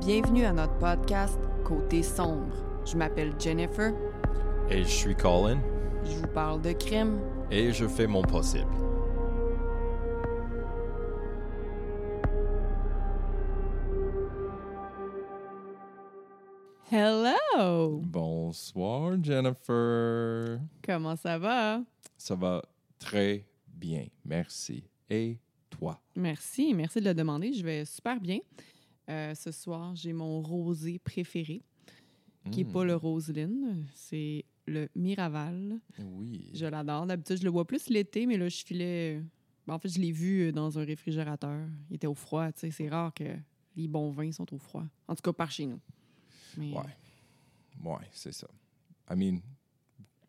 Bienvenue à notre podcast Côté sombre. Je m'appelle Jennifer. Et je suis Colin. Je vous parle de crime. Et je fais mon possible. Hello! Bonsoir, Jennifer. Comment ça va? Ça va très bien, merci. Et toi? Merci, merci de le demander. Je vais super bien. Euh, ce soir, j'ai mon rosé préféré, qui n'est pas Mm. le Roseline, c'est le Miraval. Oui. Je l'adore. D'habitude, je le vois plus l'été, mais là, je filais. ben, en fait, je l'ai vu euh, dans un réfrigérateur. Il était au froid. Tu sais, c'est rare que les bons vins sont au froid. En tout cas, par chez nous. Mais, Ouais. Ouais, c'est ça. I mean,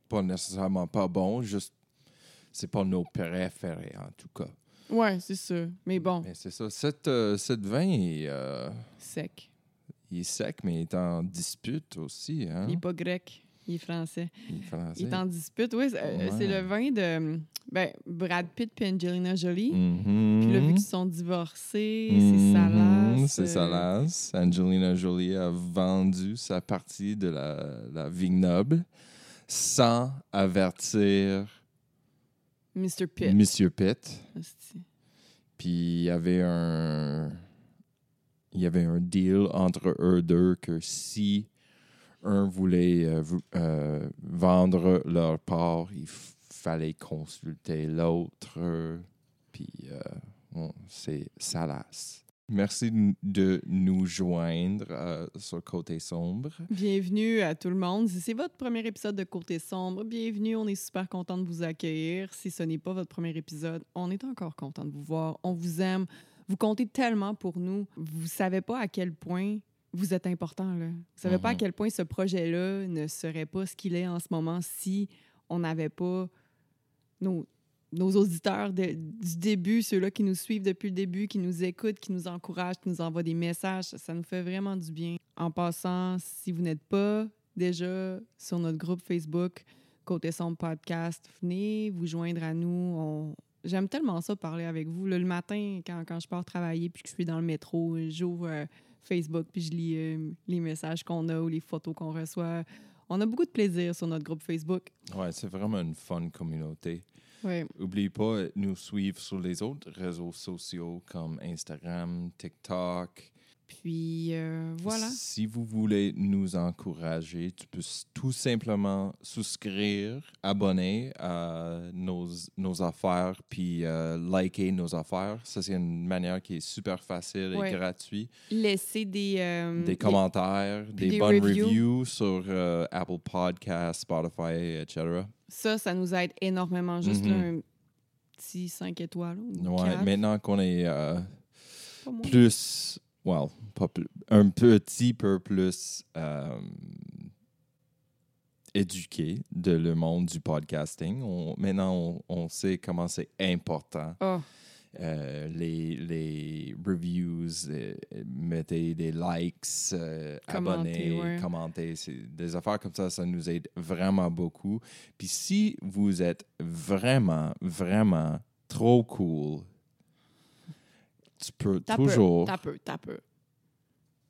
pas nécessairement pas bon, juste c'est pas nos préférés en tout cas. Ouais, c'est ça. Mais bon, Mais c'est ça. Cette, euh, cette vin, est, euh, sec. il est sec, mais il est en dispute aussi. Hein? Il n'est pas grec. Il est français. Il est français. Il est en dispute. Oui, c'est euh, Ouais. le vin de ben, Brad Pitt et Angelina Jolie. Mhm. Puis là, vu qu'ils sont divorcés, c'est salace. C'est salace. Angelina Jolie a vendu sa partie de la, la vignoble sans avertir Mr. Pitt. Monsieur Pitt. Puis il y avait un il y avait un deal entre eux deux que si un voulait euh, euh, vendre leur part, il fallait consulter l'autre. Puis euh, bon, c'est salace. Merci de nous joindre euh, sur Côté Sombre. Bienvenue à tout le monde. Si c'est votre premier épisode de Côté Sombre, bienvenue. On est super content de vous accueillir. Si ce n'est pas votre premier épisode, on est encore content de vous voir. On vous aime. Vous comptez tellement pour nous. Vous savez pas à quel point vous êtes important. Là. Vous savez pas à Mhm. quel point ce projet-là ne serait pas ce qu'il est en ce moment si on n'avait pas nos, nos auditeurs du début, ceux-là qui nous suivent depuis le début, qui nous écoutent, qui nous encouragent, qui nous envoient des messages. Ça nous fait vraiment du bien. En passant, si vous n'êtes pas déjà sur notre groupe Facebook Côté Sombre Podcast, venez vous joindre à nous. On- J'aime tellement ça parler avec vous. Là, le matin, quand, quand je pars travailler puis que je suis dans le métro, j'ouvre euh, Facebook puis je lis euh, les messages qu'on a ou les photos qu'on reçoit. On a beaucoup de plaisir sur notre groupe Facebook. Ouais, c'est vraiment une fun communauté. Oui. Pas de nous suivre sur les autres réseaux sociaux comme Instagram, TikTok. Puis euh, voilà. Si vous voulez nous encourager, tu peux tout simplement souscrire, abonner à nos, nos affaires, puis euh, liker nos affaires. Ça, c'est une manière qui est super facile Ouais. et gratuite. Laissez des, euh, Des commentaires, des, des bonnes reviews. reviews, sur euh, Apple Podcasts, Spotify, etc. Ça, ça nous aide énormément. Juste Mhm. un petit 5 étoiles. ou Ouais, maintenant qu'on est euh, plus, well, pas plus, un petit peu plus euh, éduqué de le monde du podcasting. On- maintenant, on, on sait comment c'est important. Ah, euh, les, les reviews, euh, mettez des likes, euh, abonnez, ouais. commentez. Des affaires comme ça, ça nous aide vraiment beaucoup. Puis si vous êtes vraiment, vraiment trop cool, tu peux toujours... T'as peu, t'as peu.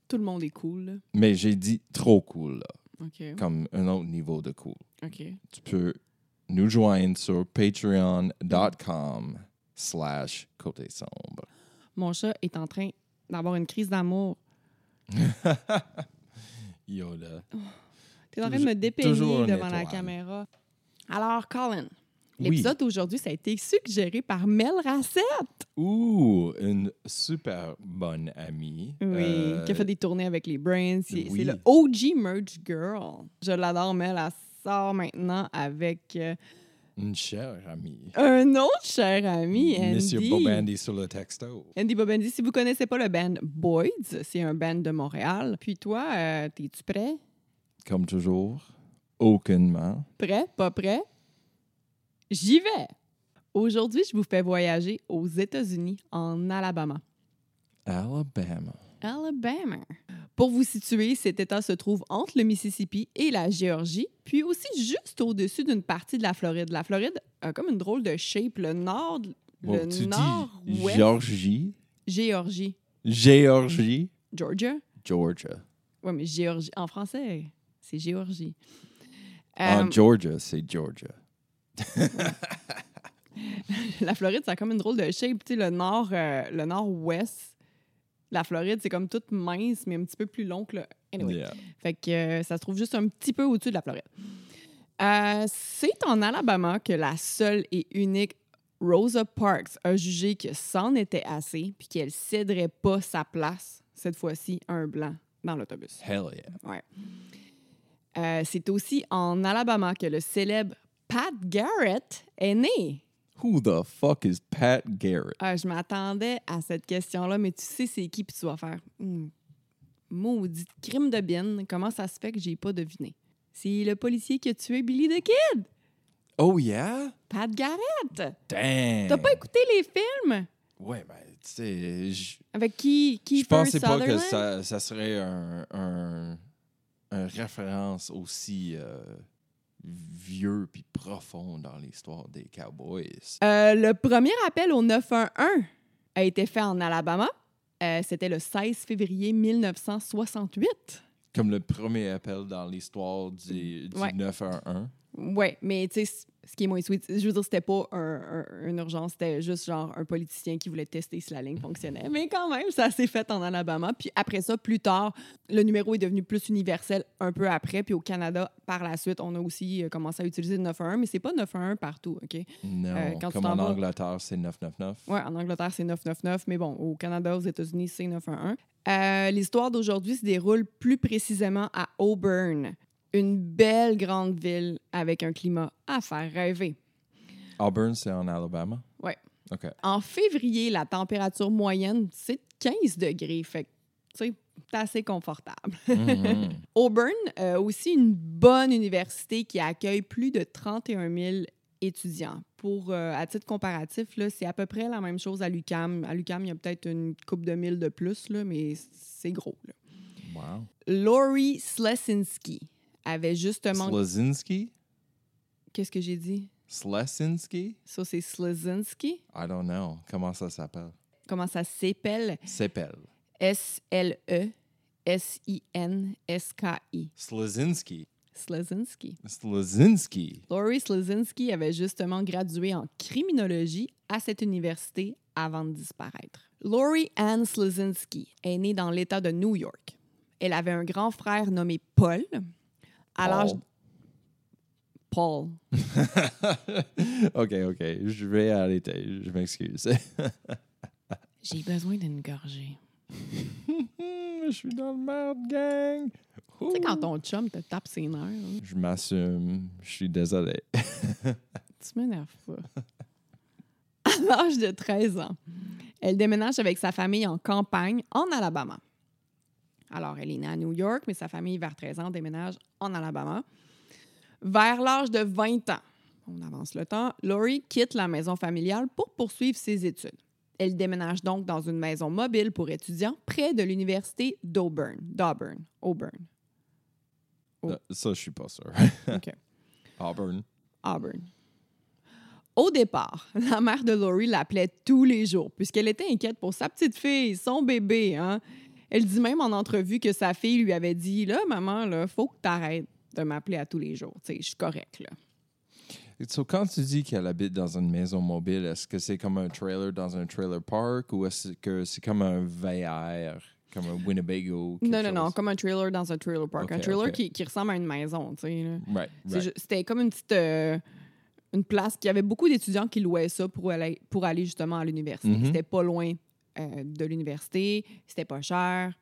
Tout le monde est cool. là. Mais j'ai dit trop cool, là, comme un autre niveau de cool. Tu peux nous joindre sur patreon.com slash côté sombre. Mon chat est en train d'avoir une crise d'amour. Yoda. T'es en train de me dépeigner devant la caméra. Alors, Colin, Oui. l'épisode d'aujourd'hui, ça a été suggéré par Mel Rassette. Ouh, une super bonne amie. Oui, Euh, qui a fait des tournées avec les Brains. C'est oui. c'est le OG Merge Girl. Je l'adore, Mel. Elle sort maintenant avec euh, Une chère amie. un autre cher ami, Andy. Monsieur Bobandy sur le texto. Andy Bobandy, si vous connaissez pas le band Boys, c'est un band de Montréal. Puis toi, euh, t'es-tu prêt? Comme toujours, aucunement. Prêt? Pas prêt? J'y vais! Aujourd'hui, je vous fais voyager aux États-Unis, en Alabama. Alabama. Alabama. Pour vous situer, cet État se trouve entre le Mississippi et la Géorgie, puis aussi juste au-dessus d'une partie de la Floride. La Floride a comme une drôle de shape. Le nord, Bon, le tu dis nord-ouest. Géorgie. Géorgie. Géorgie. Georgia. Georgia. Oui, mais Géorgie. En français, c'est Géorgie. En Euh, Georgia, c'est Georgia. la Floride, ça a comme une drôle de shape. Tu sais, le nord, euh, le nord-ouest, la Floride, c'est comme toute mince, mais un petit peu plus long que le. Anyway. Yeah. Fait que euh, ça se trouve juste un petit peu au-dessus de la Floride. Euh, c'est en Alabama que la seule et unique Rosa Parks a jugé que c'en était assez puis qu'elle céderait pas sa place, cette fois-ci, à un blanc dans l'autobus. Hell yeah. Euh, c'est aussi en Alabama que le célèbre Pat Garrett est né. Who the fuck is Pat Garrett? Ah, je m'attendais à cette question-là, mais tu sais c'est qui, puis tu vas faire Hmm, maudit crime de bien. Comment ça se fait que j'ai pas deviné? C'est le policier qui a tué Billy the Kid, Oh yeah? Pat Garrett. Damn! T'as pas écouté les films? Ouais, ben, tu sais, je Avec qui? je Kiefer pensais pas que ça, ça serait un, un, un référence aussi euh, vieux puis profond dans l'histoire des Cowboys? Euh, le premier appel au 911 a été fait en Alabama. Euh, C'était le 16 février 1968. Comme le premier appel dans l'histoire du, du Ouais. 911. Oui, mais tu sais, ce qui est moins sweet, je veux dire, c'était pas un, un- une urgence, c'était juste genre un politicien qui voulait tester si la ligne fonctionnait. Mais quand même, ça s'est fait en Alabama. Puis après ça, plus tard, le numéro est devenu plus universel un peu après. Puis au Canada, par la suite, on a aussi euh, commencé à utiliser le 911, mais c'est pas 911 partout, OK? Non, Euh, quand comme en vas- Angleterre, c'est 999. Ouais, en Angleterre, c'est 999, mais bon, au Canada, aux États-Unis, c'est 911. Euh, L'histoire d'aujourd'hui se déroule plus précisément à Auburn, une belle grande ville avec un climat à faire rêver. Auburn, c'est en Alabama? Ouais. OK. En février, la température moyenne, c'est de 15 degrés. Fait que, tu sais, c'est assez confortable. Mhm. Auburn a aussi une bonne université qui accueille plus de 31 000 étudiants. Pour, euh, à titre comparatif, c'est à peu près la même chose à l'UCAM. À l'UCAM, il y a peut-être une coupe de mille de plus, là, mais c'est gros. là. wow. Lori Slesinski avait justement... Slazinski? Qu'est-ce que j'ai dit? Slesinski? Ça, c'est Slesinski. I don't know. Comment ça s'appelle? Comment ça s'appelle? S'appelle. E S-L-E-S-I-N-S-K-I. Slazinski. Slesinski. Slazinski. Lori Slesinski avait justement gradué en criminologie à cette université avant de disparaître. Lori Ann Slesinski est née dans l'État de New York. Elle avait un grand frère nommé Paul. À l'âge Paul. OK, OK. Je vais arrêter. Je m'excuse. J'ai besoin d'une gorgée. Je suis dans le merde, gang. Tu sais, quand ton chum te tape ses nerfs, hein, Je m'assume. Je suis désolé. tu m'énerves pas. À l'âge de 13 ans, elle déménage avec sa famille en campagne en Alabama. Alors, elle est née à New York, mais sa famille, vers 13 ans, déménage en Alabama. Vers l'âge de 20 ans, on avance le temps, Laurie quitte la maison familiale pour poursuivre ses études. Elle déménage donc dans une maison mobile pour étudiants près de l'université d'Auburn. D'Auburn. Auburn. Oh. Euh, Ça, je suis pas sûr. OK. Auburn. Auburn. Au départ, la mère de Laurie l'appelait tous les jours puisqu'elle était inquiète pour sa petite fille, son bébé. Hein? Elle dit même en entrevue que sa fille lui avait dit Là, maman, là, faut que tu arrêtes de m'appeler à tous les jours. Tu sais, je suis correcte. Là. So, quand tu dis qu'elle habite dans une maison mobile, est-ce que c'est comme un trailer dans un trailer park ou est-ce que c'est comme un VR, comme un Winnebago? Non, non, non, comme un trailer dans un trailer park. un trailer qui, qui ressemble à une maison. tu sais, là. Right, C'était comme une petite. euh, une place qui avait beaucoup d'étudiants qui louaient ça pour aller, pour aller justement à l'université. Mhm. C'était pas loin euh, de l'université, c'était pas cher.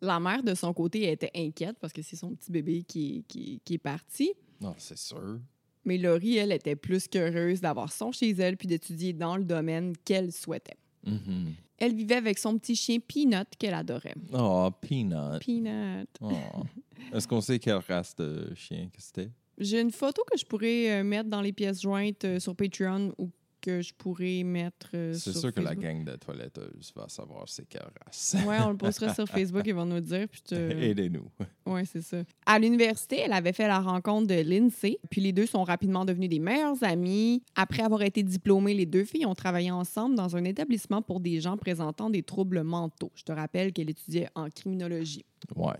La mère, de son côté, elle était inquiète parce que c'est son petit bébé qui, qui, qui est parti. Non, c'est sûr. Mais Laurie, elle, était plus qu'heureuse d'avoir son chez elle puis d'étudier dans le domaine qu'elle souhaitait. Mhm. Elle vivait avec son petit chien Peanut qu'elle adorait. Oh, Peanut. Peanut. Oh. Est-ce qu'on sait quelle race de chien que c'était? J'ai une photo que je pourrais euh, mettre dans les pièces jointes euh, sur Patreon ou que je pourrais mettre euh, C'est sûr que la gang de toiletteuses va savoir c'est quelle race. Ouais, on le postera sur Facebook, ils vont nous dire. Puis je te- Aidez-nous. Oui, c'est ça. À l'université, elle avait fait la rencontre de Lindsay, puis les deux sont rapidement devenus des meilleurs amis. Après avoir été diplômées, les deux filles ont travaillé ensemble dans un établissement pour des gens présentant des troubles mentaux. Je te rappelle qu'elle étudiait en criminologie. Ouais.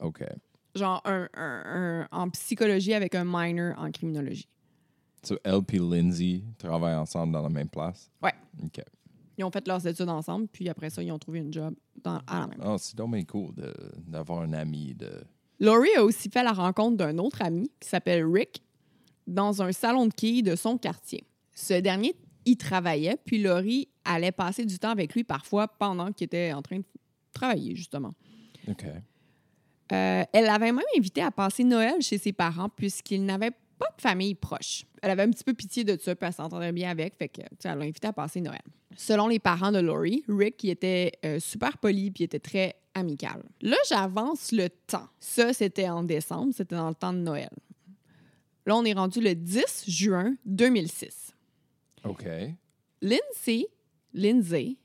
OK. Genre un, un- un- en psychologie avec un minor en criminologie. So, Elle et Lindsay travaillent ensemble dans la même place? Ouais. OK. Ils ont fait leurs études ensemble, puis après ça, ils ont trouvé une job dans, à la même. Oh, c'est donc bien cool d'avoir un ami de... Laurie a aussi fait la rencontre d'un autre ami qui s'appelle Rick dans un salon de quilles de son quartier. Ce dernier y travaillait, puis Laurie allait passer du temps avec lui parfois pendant qu'il était en train de travailler, justement. OK. Euh, elle l'avait même invité à passer Noël chez ses parents puisqu'il n'avait pas de famille proche. Elle avait un petit peu pitié de ça, puis elle s'entendait bien avec, fait que, elle l'a invité à passer Noël. Selon les parents de Laurie, Rick il était euh, super poli puis il était très amical. Là, j'avance le temps. Ça, c'était en décembre, c'était dans le temps de Noël. Là, on est rendu le 10 juin 2006. OK. Lindsay, Lindsay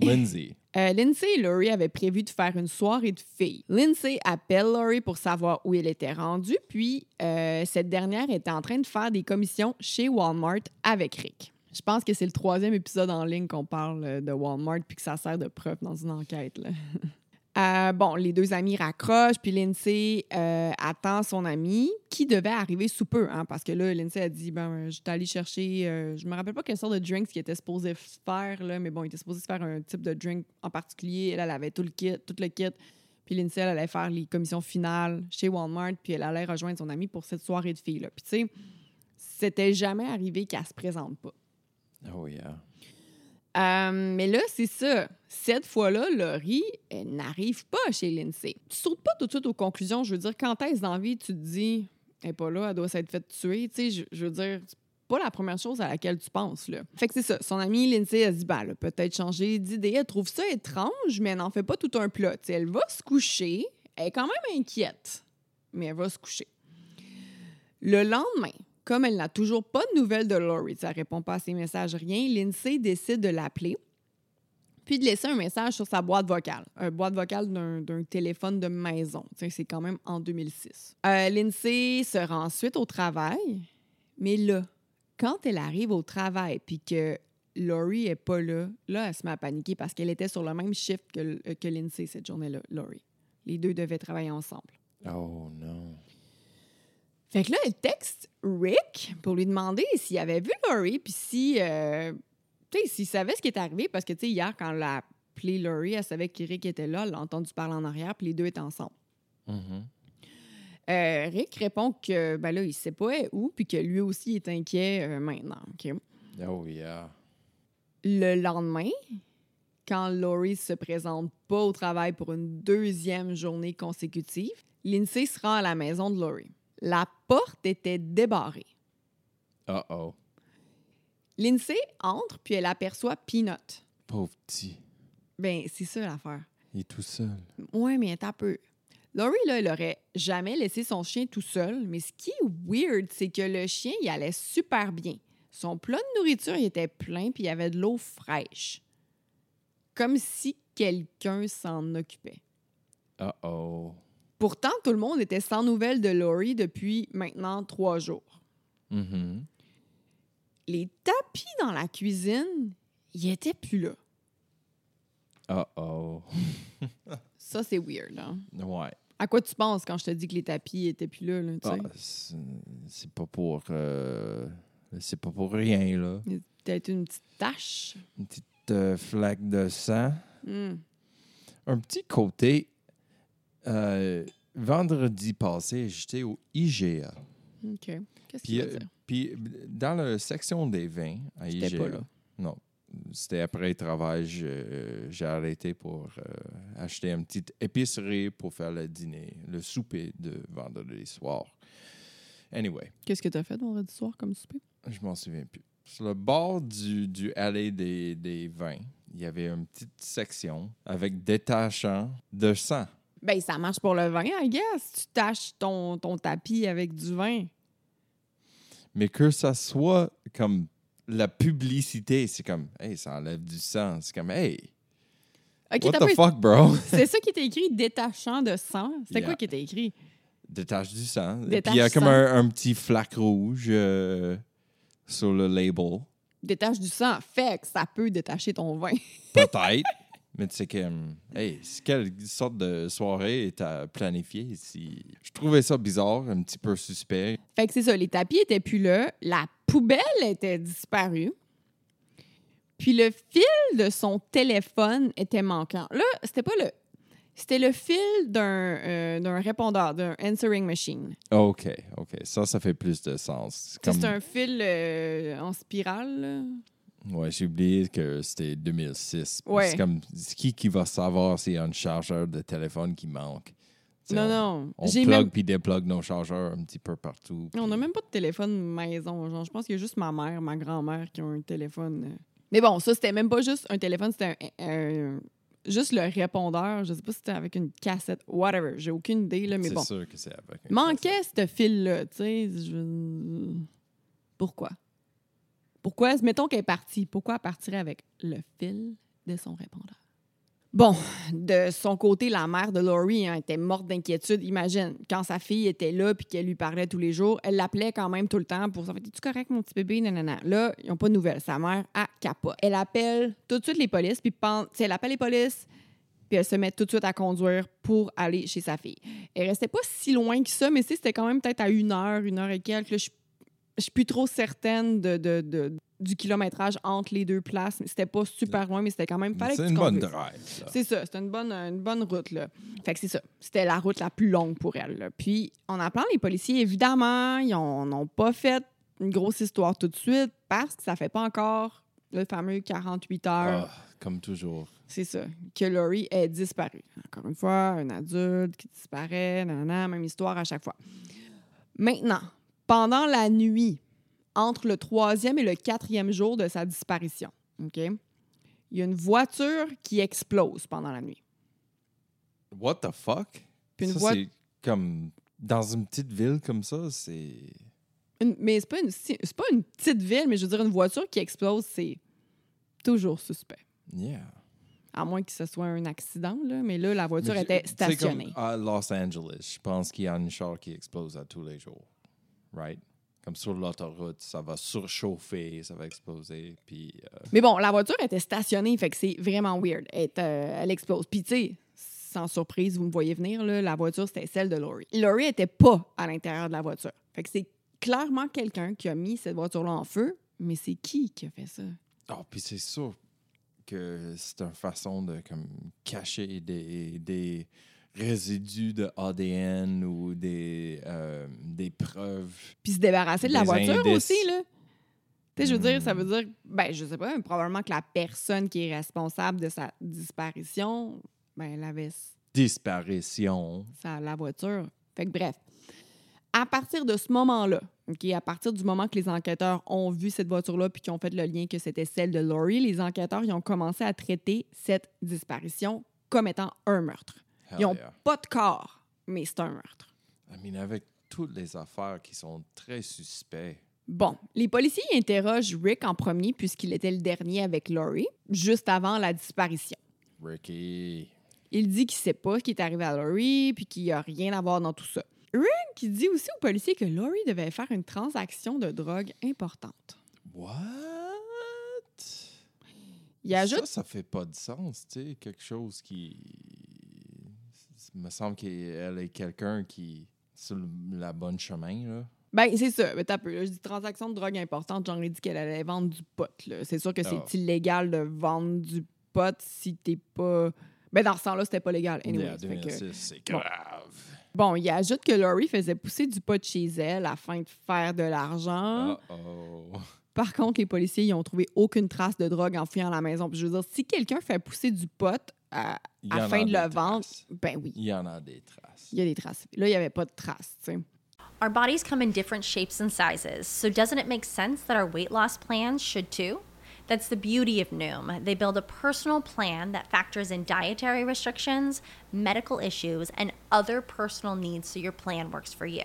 Lindsay. Euh, Lindsay et Laurie avaient prévu de faire une soirée de filles. Lindsay appelle Laurie pour savoir où elle était rendue, puis euh, cette dernière était en train de faire des commissions chez Walmart avec Rick. Je pense que c'est le troisième épisode en ligne qu'on parle euh, de Walmart puis que ça sert de preuve dans une enquête. là. Euh, bon, les deux amis raccrochent, puis Lindsay euh, attend son ami qui devait arriver sous peu, hein, parce que là, Lindsay a dit ben, euh, J'étais allée chercher, euh, je me rappelle pas quelle sorte de drinks qu'il était supposé faire, là, mais bon, il était supposé faire un type de drink en particulier. Elle, avait tout le kit, tout le kit. Puis Lindsay, elle allait faire les commissions finales chez Walmart, puis elle allait rejoindre son ami pour cette soirée de filles-là. Puis tu sais, c'était jamais arrivé qu'elle se présente pas. Oh, yeah. Euh, mais là, c'est ça. Cette fois-là, Laurie, elle n'arrive pas chez Lindsay. Tu sautes pas tout de suite aux conclusions. Je veux dire, quand est-ce dans la vie, tu te dis, elle n'est pas là, elle doit s'être faite tuer. Tu sais, je, veux dire, c'est pas la première chose à laquelle tu penses, là. Fait que c'est ça. Son amie Lindsay, elle se dit, ben, elle a peut-être changé d'idée. Elle trouve ça étrange, mais elle n'en fait pas tout un plat. Tu sais, elle va se coucher. Elle est quand même inquiète, mais elle va se coucher. Le lendemain, comme elle n'a toujours pas de nouvelles de Laurie, ça répond pas à ses messages, rien, Lindsay décide de l'appeler puis de laisser un message sur sa boîte vocale, un boîte vocale d'un téléphone de maison. C'est quand même en 2006. Euh, Lindsay se rend ensuite au travail, mais là, quand elle arrive au travail puis que Laurie est pas là, là, elle se met à paniquer parce qu'elle était sur le même shift que, que Lindsay cette journée-là, Laurie. Les deux devaient travailler ensemble. Oh, non. Fait que là, elle texte Rick pour lui demander s'il avait vu Laurie, puis si, euh, tu sais, s'il savait ce qui était arrivé, parce que, tu sais, hier, quand elle a appelé Laurie, elle savait que Rick était là, elle l'a entendu parler en arrière, puis les deux étaient ensemble. Mhm. Euh, Rick répond que, ben là, il sait pas est où, puis que lui aussi est inquiet euh, maintenant. Oh, yeah. Le lendemain, quand Laurie se présente pas au travail pour une deuxième journée consécutive, Lindsay se rend à la maison de Laurie. La porte était débarrée. Uh-oh. Lindsay entre, puis elle aperçoit Peanut. Pauvre petit. Ben, c'est ça l'affaire. Il est tout seul. Ouais, mais un peu. Laurie, là, elle aurait jamais laissé son chien tout seul, mais ce qui est weird, c'est que le chien, il allait super bien. Son plat de nourriture, il était plein, puis il y avait de l'eau fraîche. Comme si quelqu'un s'en occupait. Uh-oh. Pourtant, tout le monde était sans nouvelles de Laurie depuis maintenant trois jours. Mhm. Les tapis dans la cuisine, ils étaient plus là. Uh-oh. Ça, c'est weird, hein? Ouais. À quoi tu penses quand je te dis que les tapis étaient plus là, là? Ah, c'est pas pour... euh, c'est pas pour rien, là. Peut-être une petite tache. Une petite euh, flaque de sang. Hmm. Un petit côté... euh, vendredi passé, j'étais au IGA. OK. Qu'est-ce que tu euh, veux dire? puis dans la section des vins à J'étais IGA... pas là. Non. C'était après le travail, euh, j'ai arrêté pour euh, acheter une petite épicerie pour faire le dîner, le souper de vendredi soir. Anyway, Qu'est-ce que tu as fait vendredi soir comme souper? je m'en souviens plus. Sur le bord du, du allée des, des vins, il y avait une petite section avec détachant de sang. Ben, ça marche pour le vin, I guess. Tu tâches ton, ton tapis avec du vin. Mais que ça soit comme la publicité, c'est comme, hey, ça enlève du sang. C'est comme, hey, Ok, what the fuck, bro? C'est ça qui était écrit, détachant de sang. C'était Yeah. quoi qui était écrit? Détache du sang. Détache puis il y a comme un, un petit flac rouge euh, sur le label. Détache du sang. Fait que ça peut détacher ton vin. Peut-être. Mais tu sais comme, hey, c'est quelle sorte de soirée t'as planifié? Si... Je trouvais ça bizarre, un petit peu suspect. Fait que c'est ça, les tapis étaient plus là, la poubelle était disparue, puis le fil de son téléphone était manquant. Là, c'était pas le... C'était le fil d'un euh, d'un répondeur, d'un answering machine. OK, OK. Ça, ça fait plus de sens. Comme... C'est un fil euh, en spirale. là. Ouais, j'ai oublié que c'était 2006. Ouais. C'est comme, c'est qui qui va savoir s'il y a un chargeur de téléphone qui manque? Non, on, non. On plug même... puis déplug nos chargeurs un petit peu partout. On n'a même pas de téléphone maison. Genre, je pense qu'il y a juste ma mère, ma grand-mère qui ont un téléphone. euh. Mais bon, ça, c'était même pas juste un téléphone, c'était un, un- juste le répondeur. Je sais pas si c'était avec une cassette, whatever. J'ai aucune idée, là, mais C'est bon. sûr que c'est avec. un Manquait ce fil-là, tu sais. je- Pourquoi? Pourquoi? Mettons qu'elle est partie. Pourquoi partirait avec le fil de son répondeur? Bon, de son côté, la mère de Laurie hein, était morte d'inquiétude. Imagine, quand sa fille était là puis qu'elle lui parlait tous les jours, elle l'appelait quand même tout le temps pour savoir Es-tu correct, mon petit bébé? Nanana. Là, ils n'ont pas de nouvelles. Sa mère a capote. Elle appelle tout de suite les polices, puis elle appelle les polices, puis elle se met tout de suite à conduire pour aller chez sa fille. Elle restait pas si loin que ça, mais c'était quand même peut-être à une heure, une heure et quelques. Je suis plus trop certaine de, de- de- du kilométrage entre les deux places. C'était pas super loin, mais c'était quand même. C'est une bonne drive. C'est ça, c'était une bonne, une bonne route. Là. Fait que c'est ça. C'était la route la plus longue pour elle. là. Puis, en appelant les policiers, évidemment, ils n'ont pas fait une grosse histoire tout de suite parce que ça fait pas encore le fameux 48 heures. Ah, comme toujours. C'est ça, que Laurie est disparue. Encore une fois, un adulte qui disparaît, nanana, même histoire à chaque fois. Maintenant, pendant la nuit, entre le troisième et le quatrième jour de sa disparition, OK? Il y a une voiture qui explose pendant la nuit. What the fuck? Puis une Ça, c'est comme dans une petite ville comme ça, c'est. Une- mais c'est pas, une, c'est pas une petite ville, mais je veux dire, une voiture qui explose, c'est toujours suspect. Yeah. À moins que ce soit un accident, là. Mais là, la voiture Mais était je- stationnée. Comme à Los Angeles, je pense qu'il y a une char qui explose à tous les jours. Right? Comme sur l'autoroute, ça va surchauffer, ça va exploser. Puis. euh, Mais bon, la voiture était stationnée, fait que c'est vraiment weird. Elle, euh, elle explose. Puis, tu sais, sans surprise, vous me voyez venir, là, la voiture, c'était celle de Laurie. Laurie était pas à l'intérieur de la voiture. Fait que c'est clairement quelqu'un qui a mis cette voiture-là en feu, mais c'est qui qui a fait ça? Ah, puis c'est sûr que c'est une façon de comme, cacher des, des résidus de ADN ou des, euh, des preuves. Puis se débarrasser de la voiture indices. aussi, là. Tu sais, je veux dire, ça Hmm. veut dire, ben, je sais pas, mais probablement que la personne qui est responsable de sa disparition, ben, elle avait Disparition. sa, la voiture. Fait que bref, à partir de ce moment-là, OK, à partir du moment que les enquêteurs ont vu cette voiture-là puis qu'ils ont fait le lien que c'était celle de Laurie, les enquêteurs ils ont commencé à traiter cette disparition comme étant un meurtre. Hell Ils n'ont yeah. pas de corps, mais c'est un meurtre. I mean, avec toutes les affaires qui sont très suspects. Bon, les policiers interrogent Rick en premier puisqu'il était le dernier avec Laurie, juste avant la disparition. Ricky. Il dit qu'il sait pas ce qui est arrivé à Laurie puis qu'il n'y a rien à voir dans tout ça. Rick dit aussi aux policiers que Laurie devait faire une transaction de drogue importante. What? Il ajoute Ça, ça fait pas de sens, tu sais. Quelque chose qui. Il me semble qu'elle est quelqu'un qui. sur le la bonne chemin, là. Ben, c'est ça. Mais t'as peu. là. Je dis transaction de drogue importante. J'en ai dit qu'elle allait vendre du pot. là. C'est sûr que c'est Ah. illégal de vendre du pot si t'es pas. Ben, dans ce temps-là, c'était pas légal. 2006, c'est bon. grave. Bon, il ajoute que Laurie faisait pousser du pot chez elle afin de faire de l'argent. Uh-oh. Par contre, les policiers, ils ont trouvé aucune trace de drogue en fouillant la maison. Puis je veux dire, si quelqu'un fait pousser du pot à- Il y en afin a de le vendre, traces. ben oui, Il y en a des traces. il y a des traces. Là, il n'y avait pas de traces, tu sais. Our bodies come in different shapes and sizes, so doesn't it make sense that our weight loss plans should too? That's the beauty of Noom. They build a personal plan that factors in dietary restrictions, medical issues, and other personal needs so your plan works for you.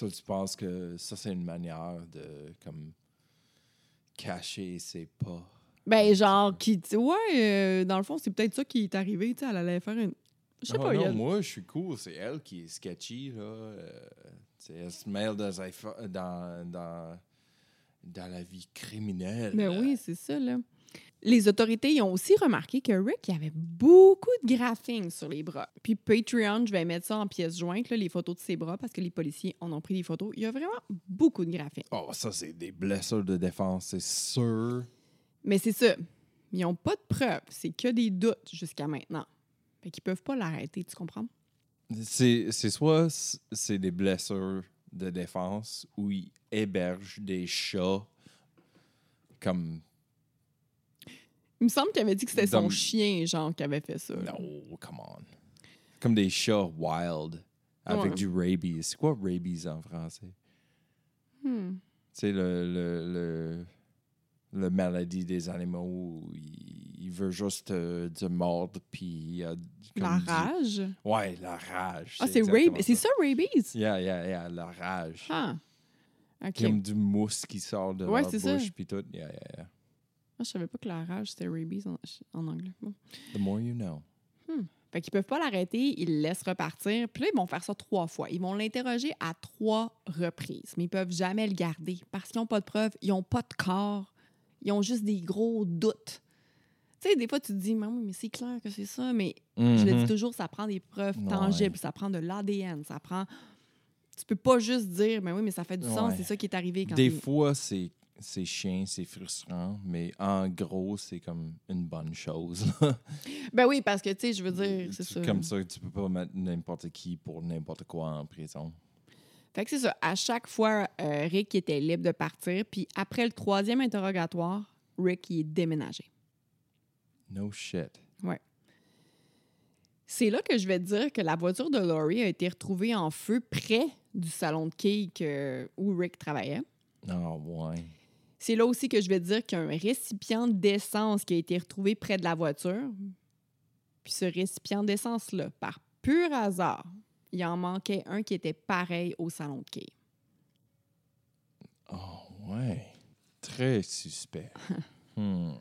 Ça, tu penses que ça, c'est une manière de comme cacher ses pas? Ben, genre, qui. Ouais, euh, dans le fond, c'est peut-être ça qui est arrivé. Tu sais, elle allait faire une. Je sais Ah pas, non, a- moi, je suis cool. C'est elle qui est sketchy, là. Euh, elle se mêle dans, dans, dans, dans la vie criminelle. Ben oui, c'est ça, là. Les autorités ont aussi remarqué que Rick avait beaucoup de graphing sur les bras. Puis Patreon, je vais mettre ça en pièce jointe, là, les photos de ses bras, parce que les policiers en ont pris des photos. Il y a vraiment beaucoup de graphing. Oh, ça, c'est des blessures de défense, c'est sûr. Mais c'est ça. Ils n'ont pas de preuves. C'est que des doutes jusqu'à maintenant. Fait qu'ils peuvent pas l'arrêter, tu comprends? C'est c'est soit c'est des blessures de défense où ils hébergent des chats comme. Il me semble qu'il avait dit que c'était son chien, genre, qui avait fait ça. là. Non, come on. Comme des chats wild avec Ouais. du rabies. C'est quoi rabies en français? Hmm. Tu sais, le, le, le, le maladie des animaux où il, il veut juste euh, te mordre, puis il y a La du- rage? Ouais, la rage. Ah, c'est exactement rabies. C'est ça, rabies? Yeah, yeah, yeah, la rage. Ah. OK. Comme du mousse qui sort de Ouais, leur c'est ça. bouche, puis tout. Yeah, yeah, yeah. Ah, je savais pas que la rage, c'était rabies en, en anglais. Bon. The more you know. Fait qu'ils peuvent pas l'arrêter, ils le laissent repartir. Puis là, ils vont faire ça trois fois. Ils vont l'interroger à trois reprises, mais ils peuvent jamais le garder parce qu'ils n'ont pas de preuves, ils n'ont pas de corps, ils ont juste des gros doutes. Tu sais, des fois, tu te dis, mais oui, mais c'est clair que c'est ça, mais je le dis Mhm. toujours, ça prend des preuves Ouais. tangibles, ça prend de l'ADN, ça prend. Tu peux pas juste dire, mais oui, mais ça fait du sens, Ouais. c'est ça qui est arrivé quand Des fois, c'est c'est chiant, c'est frustrant, mais en gros, c'est comme une bonne chose. Ben oui, parce que, tu sais, je veux dire, c'est ça. Comme ça, tu peux pas mettre n'importe qui pour n'importe quoi en prison. Fait que c'est ça. À chaque fois, euh, Rick était libre de partir. Puis après le troisième interrogatoire, Rick il est déménagé. No shit. C'est là que je vais te dire que la voiture de Laurie a été retrouvée en feu près du salon de que- où Rick travaillait. Ah, ouais. C'est là aussi que je vais dire qu'il y a un récipient d'essence qui a été retrouvé près de la voiture. Puis ce récipient d'essence-là, par pur hasard, il en manquait un qui était pareil au salon de quai. Oh, ouais. Très suspect. Hmm.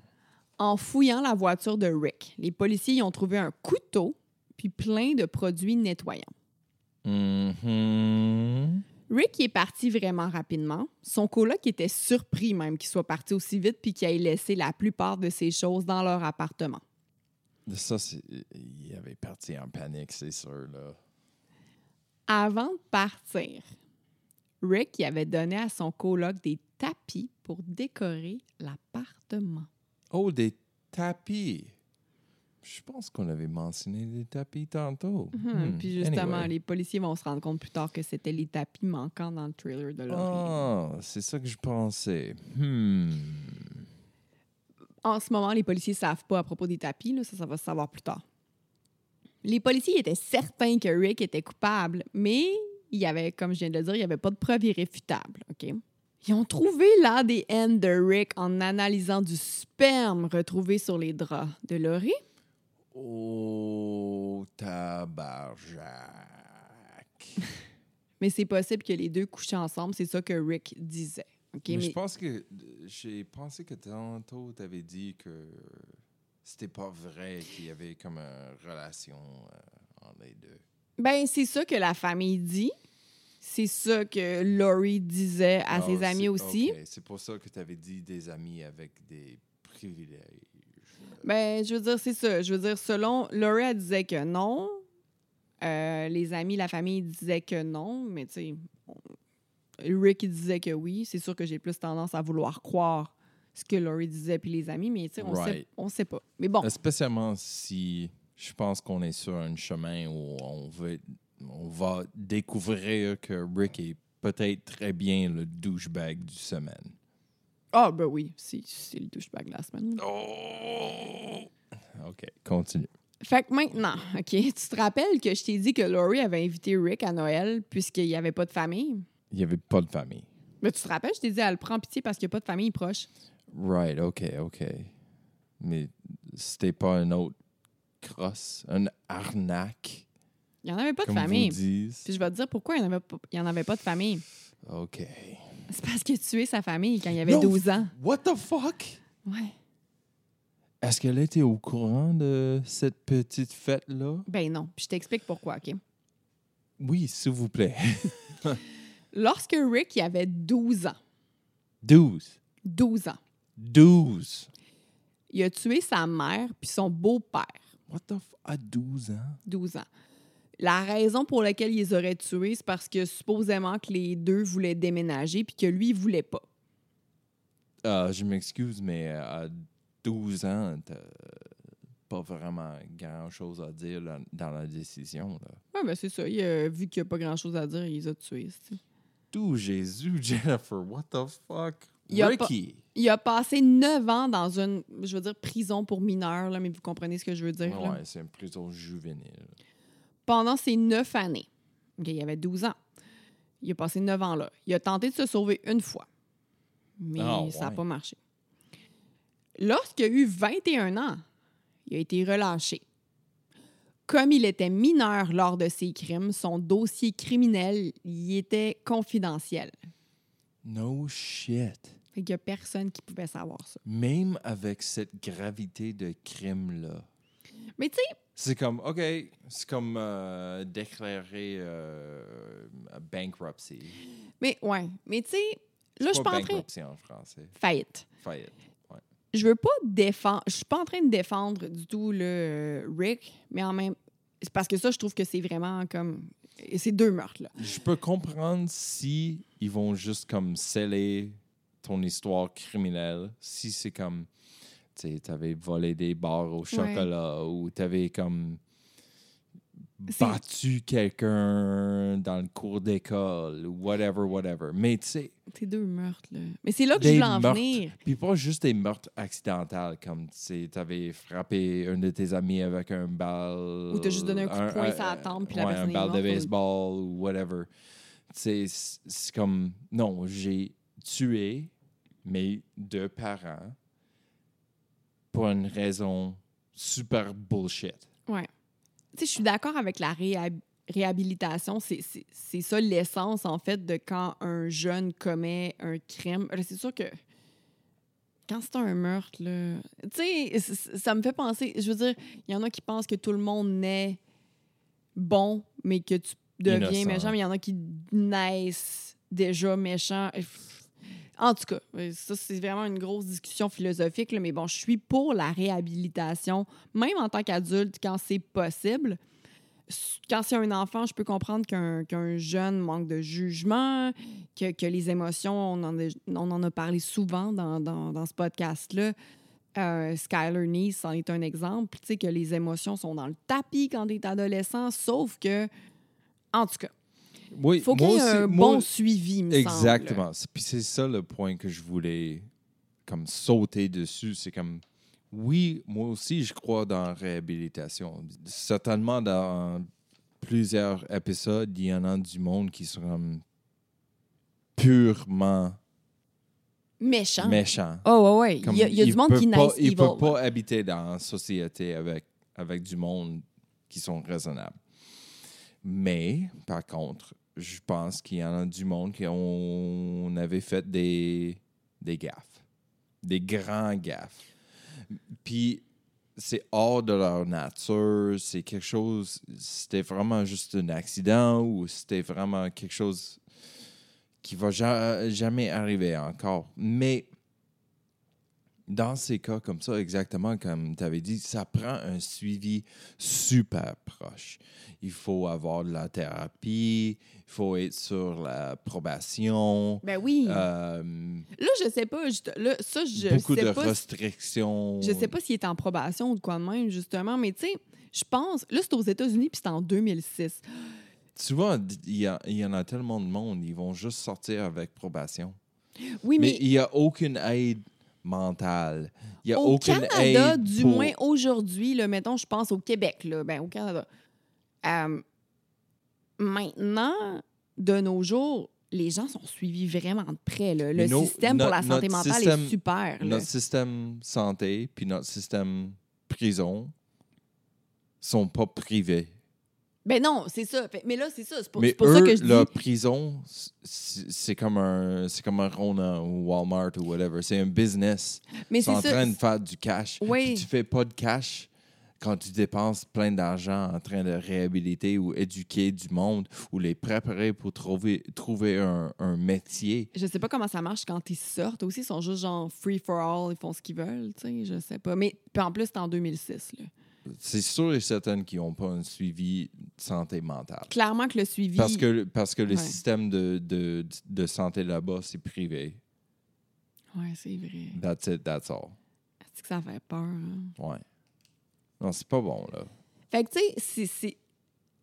En fouillant la voiture de Rick, les policiers y ont trouvé un couteau puis plein de produits nettoyants. Mhm. Rick est parti vraiment rapidement. Son coloc était surpris même qu'il soit parti aussi vite puis qu'il ait laissé la plupart de ses choses dans leur appartement. Ça. Il avait parti en panique, c'est sûr, là. Avant de partir, Rick il avait donné à son coloc des tapis pour décorer l'appartement. Oh, des tapis. Je pense qu'on avait mentionné des tapis tantôt. Hmm, Hmm. Puis justement, Anyway. les policiers vont se rendre compte plus tard que c'était les tapis manquants dans le trailer de Laurie. Ah, c'est ça que je pensais. Hmm. En ce moment, les policiers ne savent pas à propos des tapis. Là, ça, ça va se savoir plus tard. Les policiers étaient certains que Rick était coupable, mais il y avait, comme je viens de le dire, il n'y avait pas de preuves irréfutables. OK? Ils ont trouvé l'ADN de Rick en analysant du sperme retrouvé sur les draps de Laurie. Oh, tabarjac. mais c'est possible que les deux couchaient ensemble. C'est ça que Rick disait. Mais, Mais, je pense que j'ai pensé que tantôt tu avais dit que c'était pas vrai qu'il y avait comme une relation euh, entre les deux. ben, c'est ça que la famille dit. C'est ça que Laurie disait à Ah, ses amis aussi. C'est pour ça que tu avais dit des amis avec des privilèges. Ben, je veux dire, c'est ça. Je veux dire, selon Laurie, elle disait que non. Euh, les amis, la famille disaient que non. Mais tu sais, on- Rick il disait que oui. C'est sûr que j'ai plus tendance à vouloir croire ce que Laurie disait puis les amis, mais tu sais, on sait, on sait pas. Mais bon, Spécialement si je pense qu'on est sur un chemin où on va, on va découvrir que Rick est peut-être très bien le douchebag du semaine. Ah ben oui, c'est c'est le douchebag de la semaine. Oh! OK, continue. Fait que maintenant, OK, tu te rappelles que je t'ai dit que Laurie avait invité Rick à Noël puisqu'il n'y avait pas de famille? Il n'y avait pas de famille. Mais tu te rappelles, je t'ai dit, elle prend pitié parce qu'il n'y a pas de famille proche. Right, OK, OK. Mais c'était pas un autre crosse, une arnaque, Il n'y en avait pas de famille. Puis je vais te dire pourquoi il n'y en, en avait pas de famille. OK. C'est parce qu'il a tué sa famille quand il avait No. 12 ans. What the fuck? Ouais. Est-ce qu'elle était au courant de cette petite fête-là? Ben non. Puis je t'explique pourquoi, OK? Oui, s'il vous plaît. Lorsque Rick il avait 12 ans, 12. 12 ans, 12. il a tué sa mère puis son beau-père, What the f... À 12 ans? 12 ans. La raison pour laquelle ils auraient tués, c'est parce que supposément que les deux voulaient déménager puis que lui, il voulait pas. Euh, je m'excuse, mais à 12 ans, t'as pas vraiment grand-chose à dire là- dans la décision. Ouais, ben c'est ça. Il a vu qu'il n'y a pas grand-chose à dire, il les a tués. Tout Jésus, Jennifer, what the fuck? Il y a Ricky! Il a passé 9 ans dans une, je veux dire, prison pour mineurs, là, mais vous comprenez ce que je veux dire. Ouais, c'est une prison juvénile. Pendant ces neuf années, OK, il avait 12 ans, il a passé neuf ans là. Il a tenté de se sauver une fois, mais Ah, ça n'a ouais. pas marché. Lorsqu'il a eu 21 ans, il a été relâché. Comme il était mineur lors de ses crimes, son dossier criminel y était confidentiel. No shit. Il n'y a personne qui pouvait savoir ça. Même avec cette gravité de crime-là. Mais tu sais, C'est comme, OK, c'est comme euh, déclarer euh, bankruptcy. mais ouais, mais tu sais, là, je C'est suis pas pas en train... bankruptcy en français. Faillite. Faillite. je veux pas défendre. Je suis pas en train de défendre du tout le euh, Rick, mais en même. C'est parce que ça, je trouve que c'est vraiment comme. C'est deux meurtres, là. Je peux comprendre si ils vont juste comme sceller ton histoire criminelle. Si c'est comme, tu sais, t'avais volé des barres au chocolat ou t'avais comme C'est- battu quelqu'un dans le cours d'école ou whatever, whatever. Mais tu sais, C'est deux meurtres, là. Mais c'est là que je voulais en meurtres. venir. Puis pas juste des meurtres accidentels, comme tu sais, t'avais frappé un de tes amis avec un balle. Ou t'as juste donné un coup de poing sur la tempe, puis la ouais, personne un balle de morte, ou- baseball ou whatever. Tu sais, c'est comme, non, j'ai tué mes deux parents pour une raison super bullshit. Ouais. Tu sais, je suis d'accord avec la réhab- réhabilitation. C'est- ça l'essence, en fait, de quand un jeune commet un crime. Là, C'est sûr que quand c'est un meurtre, là, tu sais, ça me fait penser. Je veux dire, il y en a qui pensent que tout le monde naît bon, mais que tu deviens Innocent. méchant, mais il y en a qui naissent déjà méchants. En tout cas, euh, ça, c'est vraiment une grosse discussion philosophique, là, mais bon, je suis pour la réhabilitation, même en tant qu'adulte, quand c'est possible. Quand c'est un enfant, je peux comprendre qu'un qu'un jeune manque de jugement, que, que les émotions, on en a, on en a parlé souvent dans, dans, dans ce podcast-là. Euh, Skyler Nice en est un exemple, tu sais, que les émotions sont dans le tapis quand tu es adolescent, sauf que, en tout cas, Oui, il faut qu'il y ait un moi- bon suivi, me. Exactement. Puis c'est ça le point que je voulais comme sauter dessus. C'est comme, oui, moi aussi, je crois dans la réhabilitation. Certainement, dans plusieurs épisodes, il y en a du monde qui sont comme purement Méchant. méchants. Oh, ouais, ouais. Comme Il y a, il y a du monde qui pas- Il evil. peut pas habiter dans une société avec, avec du monde qui sont raisonnables. Mais, par contre, je pense qu'il y en a du monde qui on avait fait des, des gaffes. Des grands gaffes. Puis c'est hors de leur nature, c'est quelque chose, c'était vraiment juste un accident ou c'était vraiment quelque chose qui va ja- jamais arriver encore. Mais dans ces cas comme ça, exactement comme tu avais dit, ça prend un suivi super proche. Il faut avoir de la thérapie, il faut être sur la probation. Ben oui. euh, Là, je sais pas. là, ça, je beaucoup sais de pas. si- restrictions. Je sais pas s'il est en probation ou de quoi de même, justement, mais tu sais, je pense. Là, c'est aux États-Unis, puis c'est en 2006. Souvent, il y, y en a tellement de monde, ils vont juste sortir avec probation. Oui, Mais mais, il n'y a aucune aide mentale. Il n'y a au aucune Canada, aide du pour- moins aujourd'hui, mettons, je pense au Québec, là, ben, au Canada. Euh, maintenant, de nos jours, les gens sont suivis vraiment de près. là. Le nos- système pour la santé mentale système- est super. là. Notre système santé puis notre système prison sont pas privés. Ben non, c'est ça. Fait- mais là, c'est ça. C'est pour, Mais c'est pour eux, ça que je leur dis. prison, c'est c'est comme un, c'est comme un Rona ou Walmart ou whatever. C'est un business. Mais Ils sont c'est en ça. train de faire du cash. Oui. Puis tu fais pas de cash quand tu dépenses plein d'argent en train de réhabiliter ou éduquer du monde ou les préparer pour trouver, trouver un, un métier. Je sais pas comment ça marche quand ils sortent. Aussi, ils sont juste genre free for all, ils font ce qu'ils veulent, tu sais, je sais pas. Mais puis en plus, c'est en 2006. Là. C'est sûr et certain qu'ils n'ont pas un suivi de santé mentale. Clairement que le suivi. Parce que, parce que le système de, de, de santé là-bas, c'est privé. Ouais, c'est vrai. That's it, that's all. Est-ce que ça fait peur? hein? Ouais. Non, c'est pas bon, là. Fait que, tu sais, c'est-.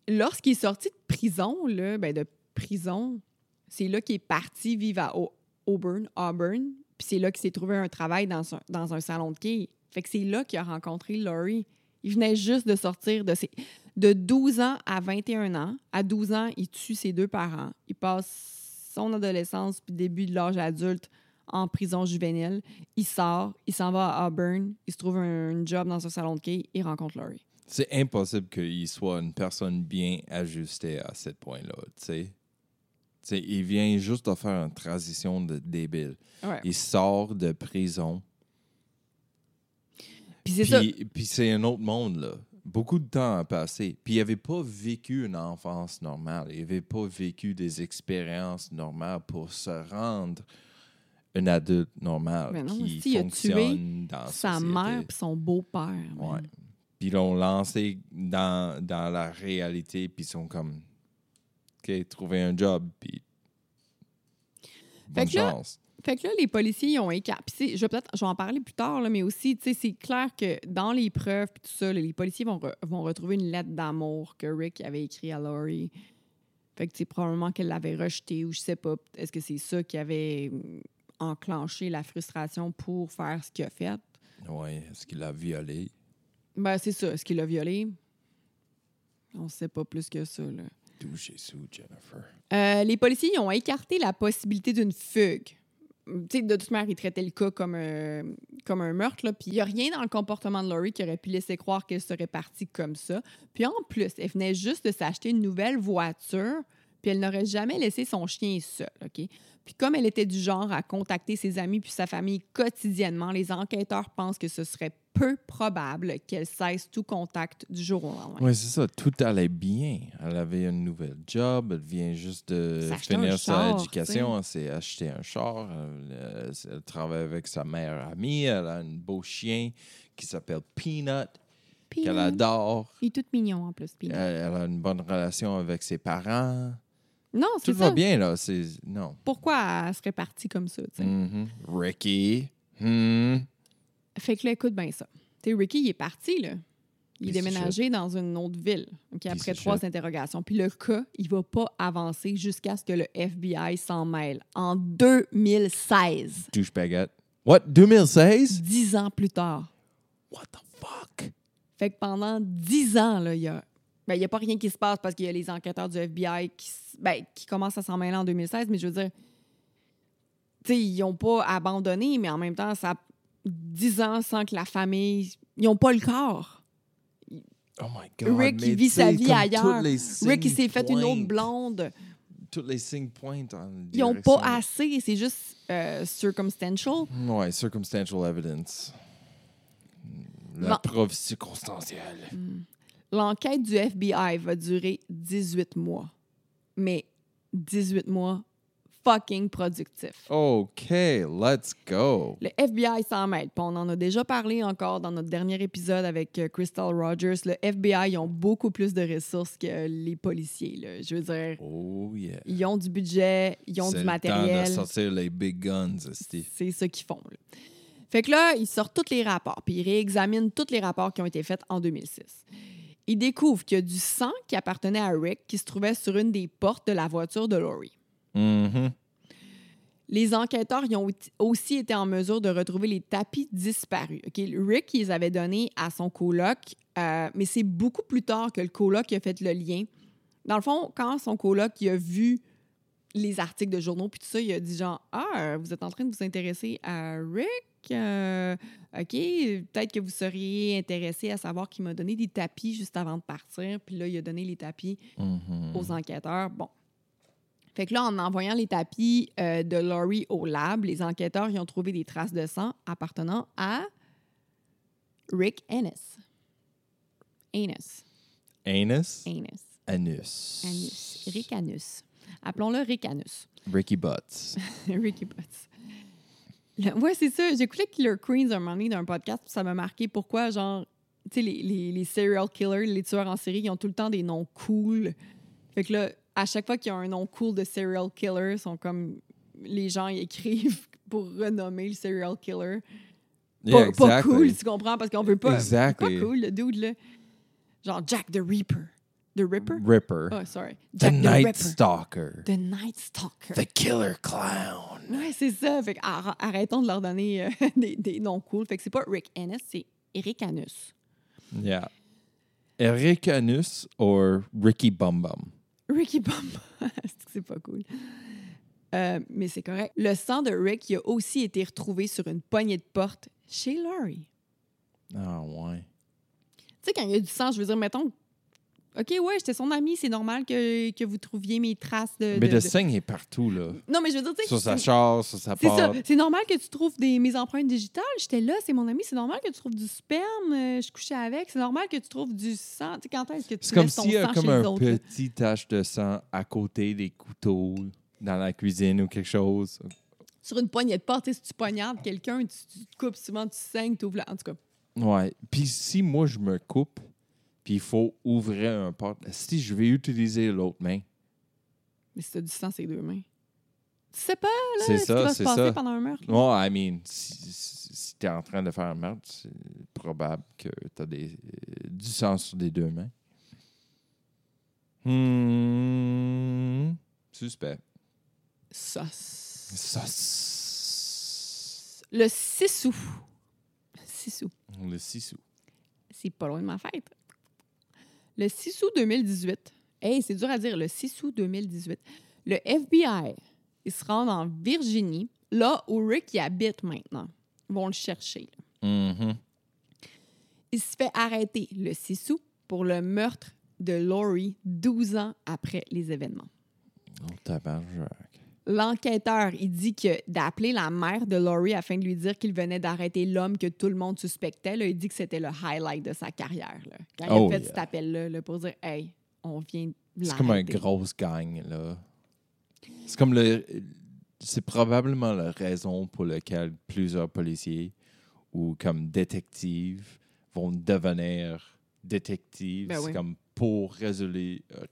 Lorsqu'il est sorti de prison, là, ben de prison, c'est là qu'il est parti vivre à Au- Auburn, Auburn. Puis c'est là qu'il s'est trouvé un travail dans un, dans un salon de quai. Fait que c'est là qu'il a rencontré Laurie. Il venait juste de sortir de ses. De 12 ans à 21 ans. À 12 ans, il tue ses deux parents. Il passe son adolescence puis début de l'âge adulte en prison juvénile. Il sort, il s'en va à Auburn, il se trouve un, un job dans un salon de quai, il rencontre Laurie. C'est impossible qu'il soit une personne bien ajustée à ce point-là, tu sais. Il vient juste de faire une transition de débile. Ouais. Il sort de prison. Puis c'est ça. Puis, c'est un autre monde, là. Beaucoup de temps a passé. Puis il n'avait pas vécu une enfance normale. Il n'avait pas vécu des expériences normales pour se rendre un adulte normal Mais non, qui si, il a fonctionne dans Sa société. mère puis son beau-père. Ouais. Puis ils l'ont lancé dans, dans la réalité, puis ils sont comme, OK, trouver un job, puis bonne que chance. Fait que là, les policiers ils ont écarté. Je vais peut-être, je vais en parler plus tard, là, mais aussi, tu sais, c'est clair que dans les preuves puis tout ça, là, les policiers vont, re- vont retrouver une lettre d'amour que Rick avait écrite à Laurie. Fait que c'est probablement qu'elle l'avait rejetée ou je sais pas. Est-ce que c'est ça qui avait hum, enclenché la frustration pour faire ce qu'il a fait? Ouais, est-ce qu'il l'a violé? Ben, c'est ça. Est-ce qu'il l'a violé? On sait pas plus que ça, là. Touché sous Jennifer? Euh, les policiers ils ont écarté la possibilité d'une fugue. De toute manière, ils traitaient le cas comme, un- comme un meurtre. Puis il n'y a rien dans le comportement de Laurie qui aurait pu laisser croire qu'elle serait partie comme ça. Puis en plus, elle venait juste de s'acheter une nouvelle voiture, puis elle n'aurait jamais laissé son chien seul. Puis comme elle était du genre à contacter ses amis puis sa famille quotidiennement, les enquêteurs pensent que ce serait peu probable qu'elle cesse tout contact du jour au lendemain. Oui, c'est ça. Tout allait bien. Elle avait un nouvel job. Elle vient juste de finir sa éducation. Elle s'est acheté un char. Elle, elle- travaille avec sa meilleure amie. Elle a un beau chien qui s'appelle Peanut, Puis qu'elle adore. il est tout mignon en plus. Elle, Peanut. elle a une bonne relation avec ses parents. Non, c'est Tout ça. va bien, là. C'est... Non. pourquoi elle serait partie comme ça, tu sais? Mhm. Ricky. Hmm. Fait que là, écoute bien ça. Tu Ricky, il est parti, là. Il est déménagé dans une autre ville, OK, Piece après trois interrogations. Puis le cas, il va pas avancer jusqu'à ce que le FBI s'en mêle. En 2016, Douchebagette. What? 2016? dix ans plus tard. What the fuck? Fait que pendant dix ans, là, il y a... Ben, il y a pas rien qui se passe parce qu'il y a les enquêteurs du FBI qui, ben, qui commencent à s'en mêler en 2016, mais je veux dire, tu ils n'ont pas abandonné, mais en même temps, ça dix ans sans que la famille... Ils n'ont pas le corps. Oh my God. Rick, il vit sa vie ailleurs. Rick, il s'est fait une autre blonde. tous les signes pointent en Ils n'ont pas assez, c'est juste euh, circumstantial. Ouais, circumstantial evidence. La preuve circonstancielle. L'enquête du FBI va durer 18 mois. Mais 18 mois fucking productifs. OK, let's go. Le FBI s'en mêle. On en a déjà parlé encore dans notre dernier épisode avec euh, Crystal Rogers. Le FBI, ils ont beaucoup plus de ressources que les policiers. là. Je veux dire, Oh yeah. ils ont du budget, ils ont C'est du le temps matériel. de sortir les big guns, esti. C'est ça qu'ils font. là. Fait que là, ils sortent tous les rapports, puis ils réexaminent tous les rapports qui ont été faits en 2006. Ils découvrent qu'il y a du sang qui appartenait à Rick qui se trouvait sur une des portes de la voiture de Laurie. Mhm. Les enquêteurs ils ont aussi été en mesure de retrouver les tapis disparus. Rick, ils les avait donnés à son coloc, euh, mais c'est beaucoup plus tard que le coloc a fait le lien. Dans le fond, quand son coloc il a vu les articles de journaux puis tout ça, il a dit genre ah vous êtes en train de vous intéresser à Rick, Euh, ok? Peut-être que vous seriez intéressé à savoir qu'il m'a donné des tapis juste avant de partir puis là il a donné les tapis Mhm. aux enquêteurs. Bon. Fait que là, en envoyant les tapis euh, de Laurie au lab, les enquêteurs y ont trouvé des traces de sang appartenant à Rick Ennis. Anus. Anus? Anus. Anus. Anus. Rick Anus. Appelons-le Rick Anus. Ricky Butts. Ricky Butts. Le- Ouais, c'est ça. J'écoutais Killer Queens un moment donné d'un podcast, puis ça m'a marqué pourquoi, genre, tu sais, les, les, les serial killers, les tueurs en série, ils ont tout le temps des noms cool. Fait que là, à chaque fois qu'il y a un nom cool de serial killer, sont comme. Les gens écrivent pour renommer le serial killer. Pas, Yeah, pas exactly. cool, tu comprends? Parce qu'on veut pas. Exactly. Pas cool, le dude, là. Genre Jack the Reaper. The Ripper? Ripper. Oh, sorry. the Night Ripper. Stalker. The Night Stalker. The Killer Clown. Ouais, c'est ça. Fait arrêtons de leur donner euh, des, des noms cool. Fait que c'est pas Rick Ennis, c'est Eric Anus. Yeah. Eric Anus or Ricky Bum Bum? Ricky c'est que c'est pas cool? Euh, mais c'est correct. Le sang de Rick il a aussi été retrouvé sur une poignée de porte chez Laurie. Ah ouais. Tu sais, quand il y a du sang, je veux dire, mettons. OK, ouais, j'étais son ami, c'est normal que, que vous trouviez mes traces de. Mais de- le de- sang est partout, là. Non, mais je veux dire, tu sais. Sur sa char, sur sa C'est ça. C'est normal que tu trouves des, mes empreintes digitales. J'étais là, c'est mon ami. C'est normal que tu trouves du sperme. euh, je couchais avec. C'est normal que tu trouves du sang. Tu sais, quand est-ce que tu C'est comme s'il y a comme un autres? petit tache de sang à côté des couteaux dans la cuisine ou quelque chose. Sur une poignée de porte, tu sais, si tu poignardes quelqu'un, tu, tu te coupes souvent, tu saignes, tu ouvres. En tout cas, Ouais. Puis si moi, je me coupe, puis il faut ouvrir un porte, si je vais utiliser l'autre main, mais si tu as du sang, c'est deux mains. Tu sais pas, là, C'est ce qui ça, va se passer ça. pendant un meurtre. Bon, I mean, si, si, si t'es en train de faire un meurtre, c'est probable que t'as des, euh, du sang sur les deux mains. Hmm. Suspect. Sauce. Ça. Le 6 août. 6 août. Le 6 août. C'est pas loin de ma fête. Le 6 août 2018. Hey, c'est dur à dire. Le 6 août 2018. Le FBI, ils se rendent en Virginie, là où Rick y habite maintenant. Ils vont le chercher. là. Mhm. Il se fait arrêter le 6 août pour le meurtre de Laurie 12 ans après les événements. Oh. L'enquêteur, il dit que d'appeler la mère de Laurie afin de lui dire qu'il venait d'arrêter l'homme que tout le monde suspectait, là, il dit que c'était le highlight de sa carrière. là. Quand il Oh, a fait yeah. cet appel-là là, pour dire Hey, on vient C'est comme un grosse gang, là. C'est comme le. C'est probablement la raison pour laquelle plusieurs policiers ou comme détectives vont devenir détectives. Ben c'est oui. comme pour résoudre,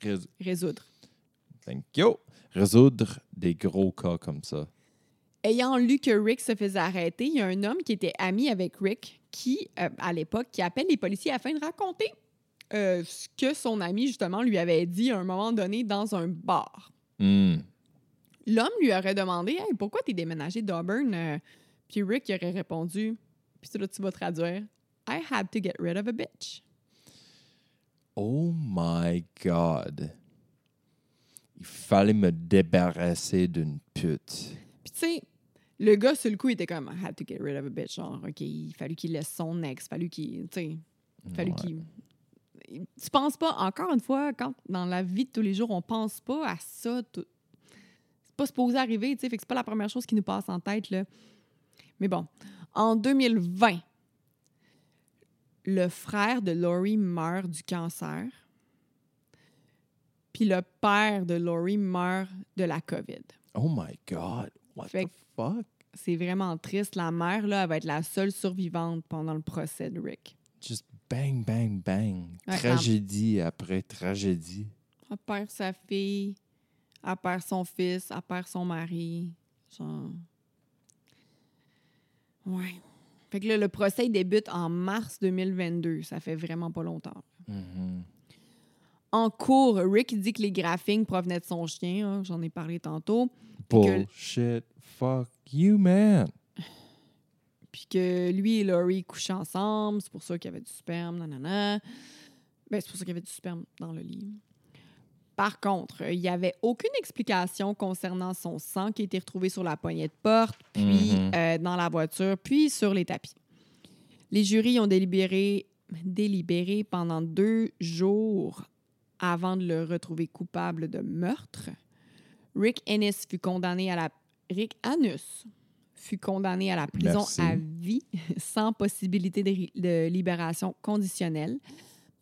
rés- Résoudre. Thank you, résoudre des gros cas comme ça. Ayant lu que Rick se faisait arrêter, il y a un homme qui était ami avec Rick qui, euh, à l'époque, qui appelle les policiers afin de raconter euh, ce que son ami, justement, lui avait dit à un moment donné dans un bar. Hmm. L'homme lui aurait demandé Hey, pourquoi t'es déménagé d'Auburn? Euh, Puis Rick aurait répondu Puis là, tu vas traduire I had to get rid of a bitch. Oh my God. Il fallait me débarrasser d'une pute. Puis tu sais, le gars, sur le coup, il était comme I had to get rid of a bitch. Genre, OK, il fallu qu'il laisse son ex, fallu qu'il. Tu sais, fallu Ouais. qu'il. Tu penses pas, encore une fois, quand dans la vie de tous les jours, on pense pas à ça. tout- pas supposé arriver, tu sais, fait que c'est pas la première chose qui nous passe en tête, là. Mais bon, en 2020, le frère de Laurie meurt du cancer, puis le père de Laurie meurt de la COVID. Oh my God. What Fait the fuck? C'est vraiment triste. La mère, là, elle va être la seule survivante pendant le procès de Rick. Just bang, bang, bang. Ouais, tragédie après tragédie. Elle perd sa fille, elle perd son fils, elle perd son mari. Genre... Ouais. Fait que là, le procès débute en mars 2022. Ça fait vraiment pas longtemps. Mhm. En cours, Rick dit que les graphings provenaient de son chien. hein, J'en ai parlé tantôt. Bullshit. Fuck you, man. Puis que lui et Laurie couchaient ensemble. C'est pour ça qu'il y avait du sperme. Nanana. Ben, c'est pour ça qu'il y avait du sperme dans le lit. Par contre, il n'y avait aucune explication concernant son sang qui a été retrouvé sur la poignée de porte, puis Mhm. euh, dans la voiture, puis sur les tapis. Les jurys ont délibéré, délibéré pendant deux jours avant de le retrouver coupable de meurtre. Rick Ennis fut condamné à la Rick Anus fut condamné à la prison Merci. à vie sans possibilité de, ri- de libération conditionnelle.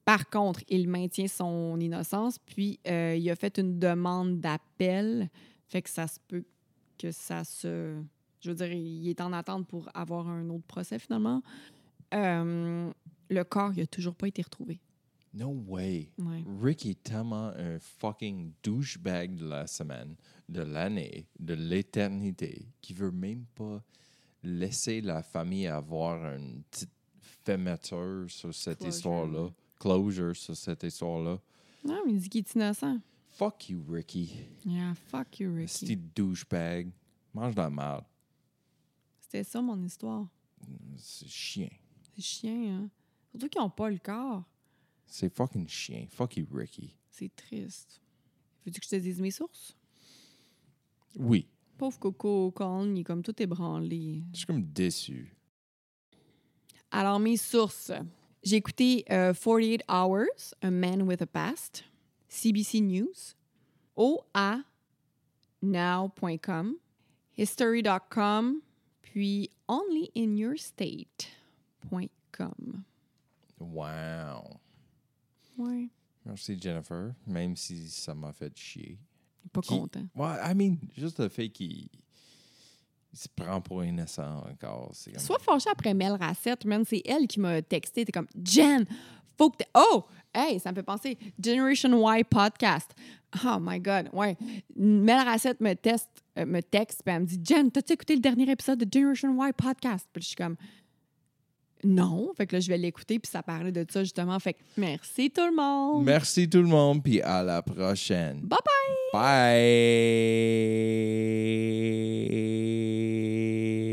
Par contre, il maintient son innocence, puis euh, il a fait une demande d'appel. Fait que ça se peut que ça se. Je veux dire, il est en attente pour avoir un autre procès finalement. Euh, le corps, il n'a toujours pas été retrouvé. No way. Ouais. Rick est tellement un fucking douchebag de la semaine, de l'année, de l'éternité, qui veut même pas laisser la famille avoir une petite fermeture sur cette histoire-là. Closure sur cette histoire-là. Non, mais il dit qu'il est innocent. Fuck you, Ricky. Yeah, fuck you, C'est Ricky. douchebag. Mange de la merde. C'était ça, mon histoire. C'est chien. C'est chien, hein? Surtout qu'ils n'ont pas le corps. C'est fucking chien. Fuck you, Ricky. C'est triste. Veux-tu que je te dise mes sources? Oui. Pauvre Coco Colin, il est comme tout ébranlé. Je suis comme déçu. Alors, mes sources. J'ai écouté euh, 48 Hours, A Man with a Past, CBC News, OANow.com, History.com, puis OnlyInYourState.com. Wow. Ouais, Merci, Jennifer. Même si ça m'a fait chier. pas Qui- content. Ouais, I mean, juste le fait qu'il il se prend pour innocent encore. Comme... Sois fâché après Mel Racette, man. C'est elle qui m'a texté. T'es comme, Jen, faut que t'a- Oh! Hey, ça me fait penser. Generation Y podcast. Oh my God. Ouais. Mel Racette me, teste, euh, me texte, puis elle me dit, Jen, t'as-tu écouté le dernier épisode de Generation Y podcast? Puis je suis comme, non. Fait que là, je vais l'écouter, puis ça parlait de ça justement. Fait que merci tout le monde. Merci tout le monde, puis à la prochaine. Bye bye! Bye.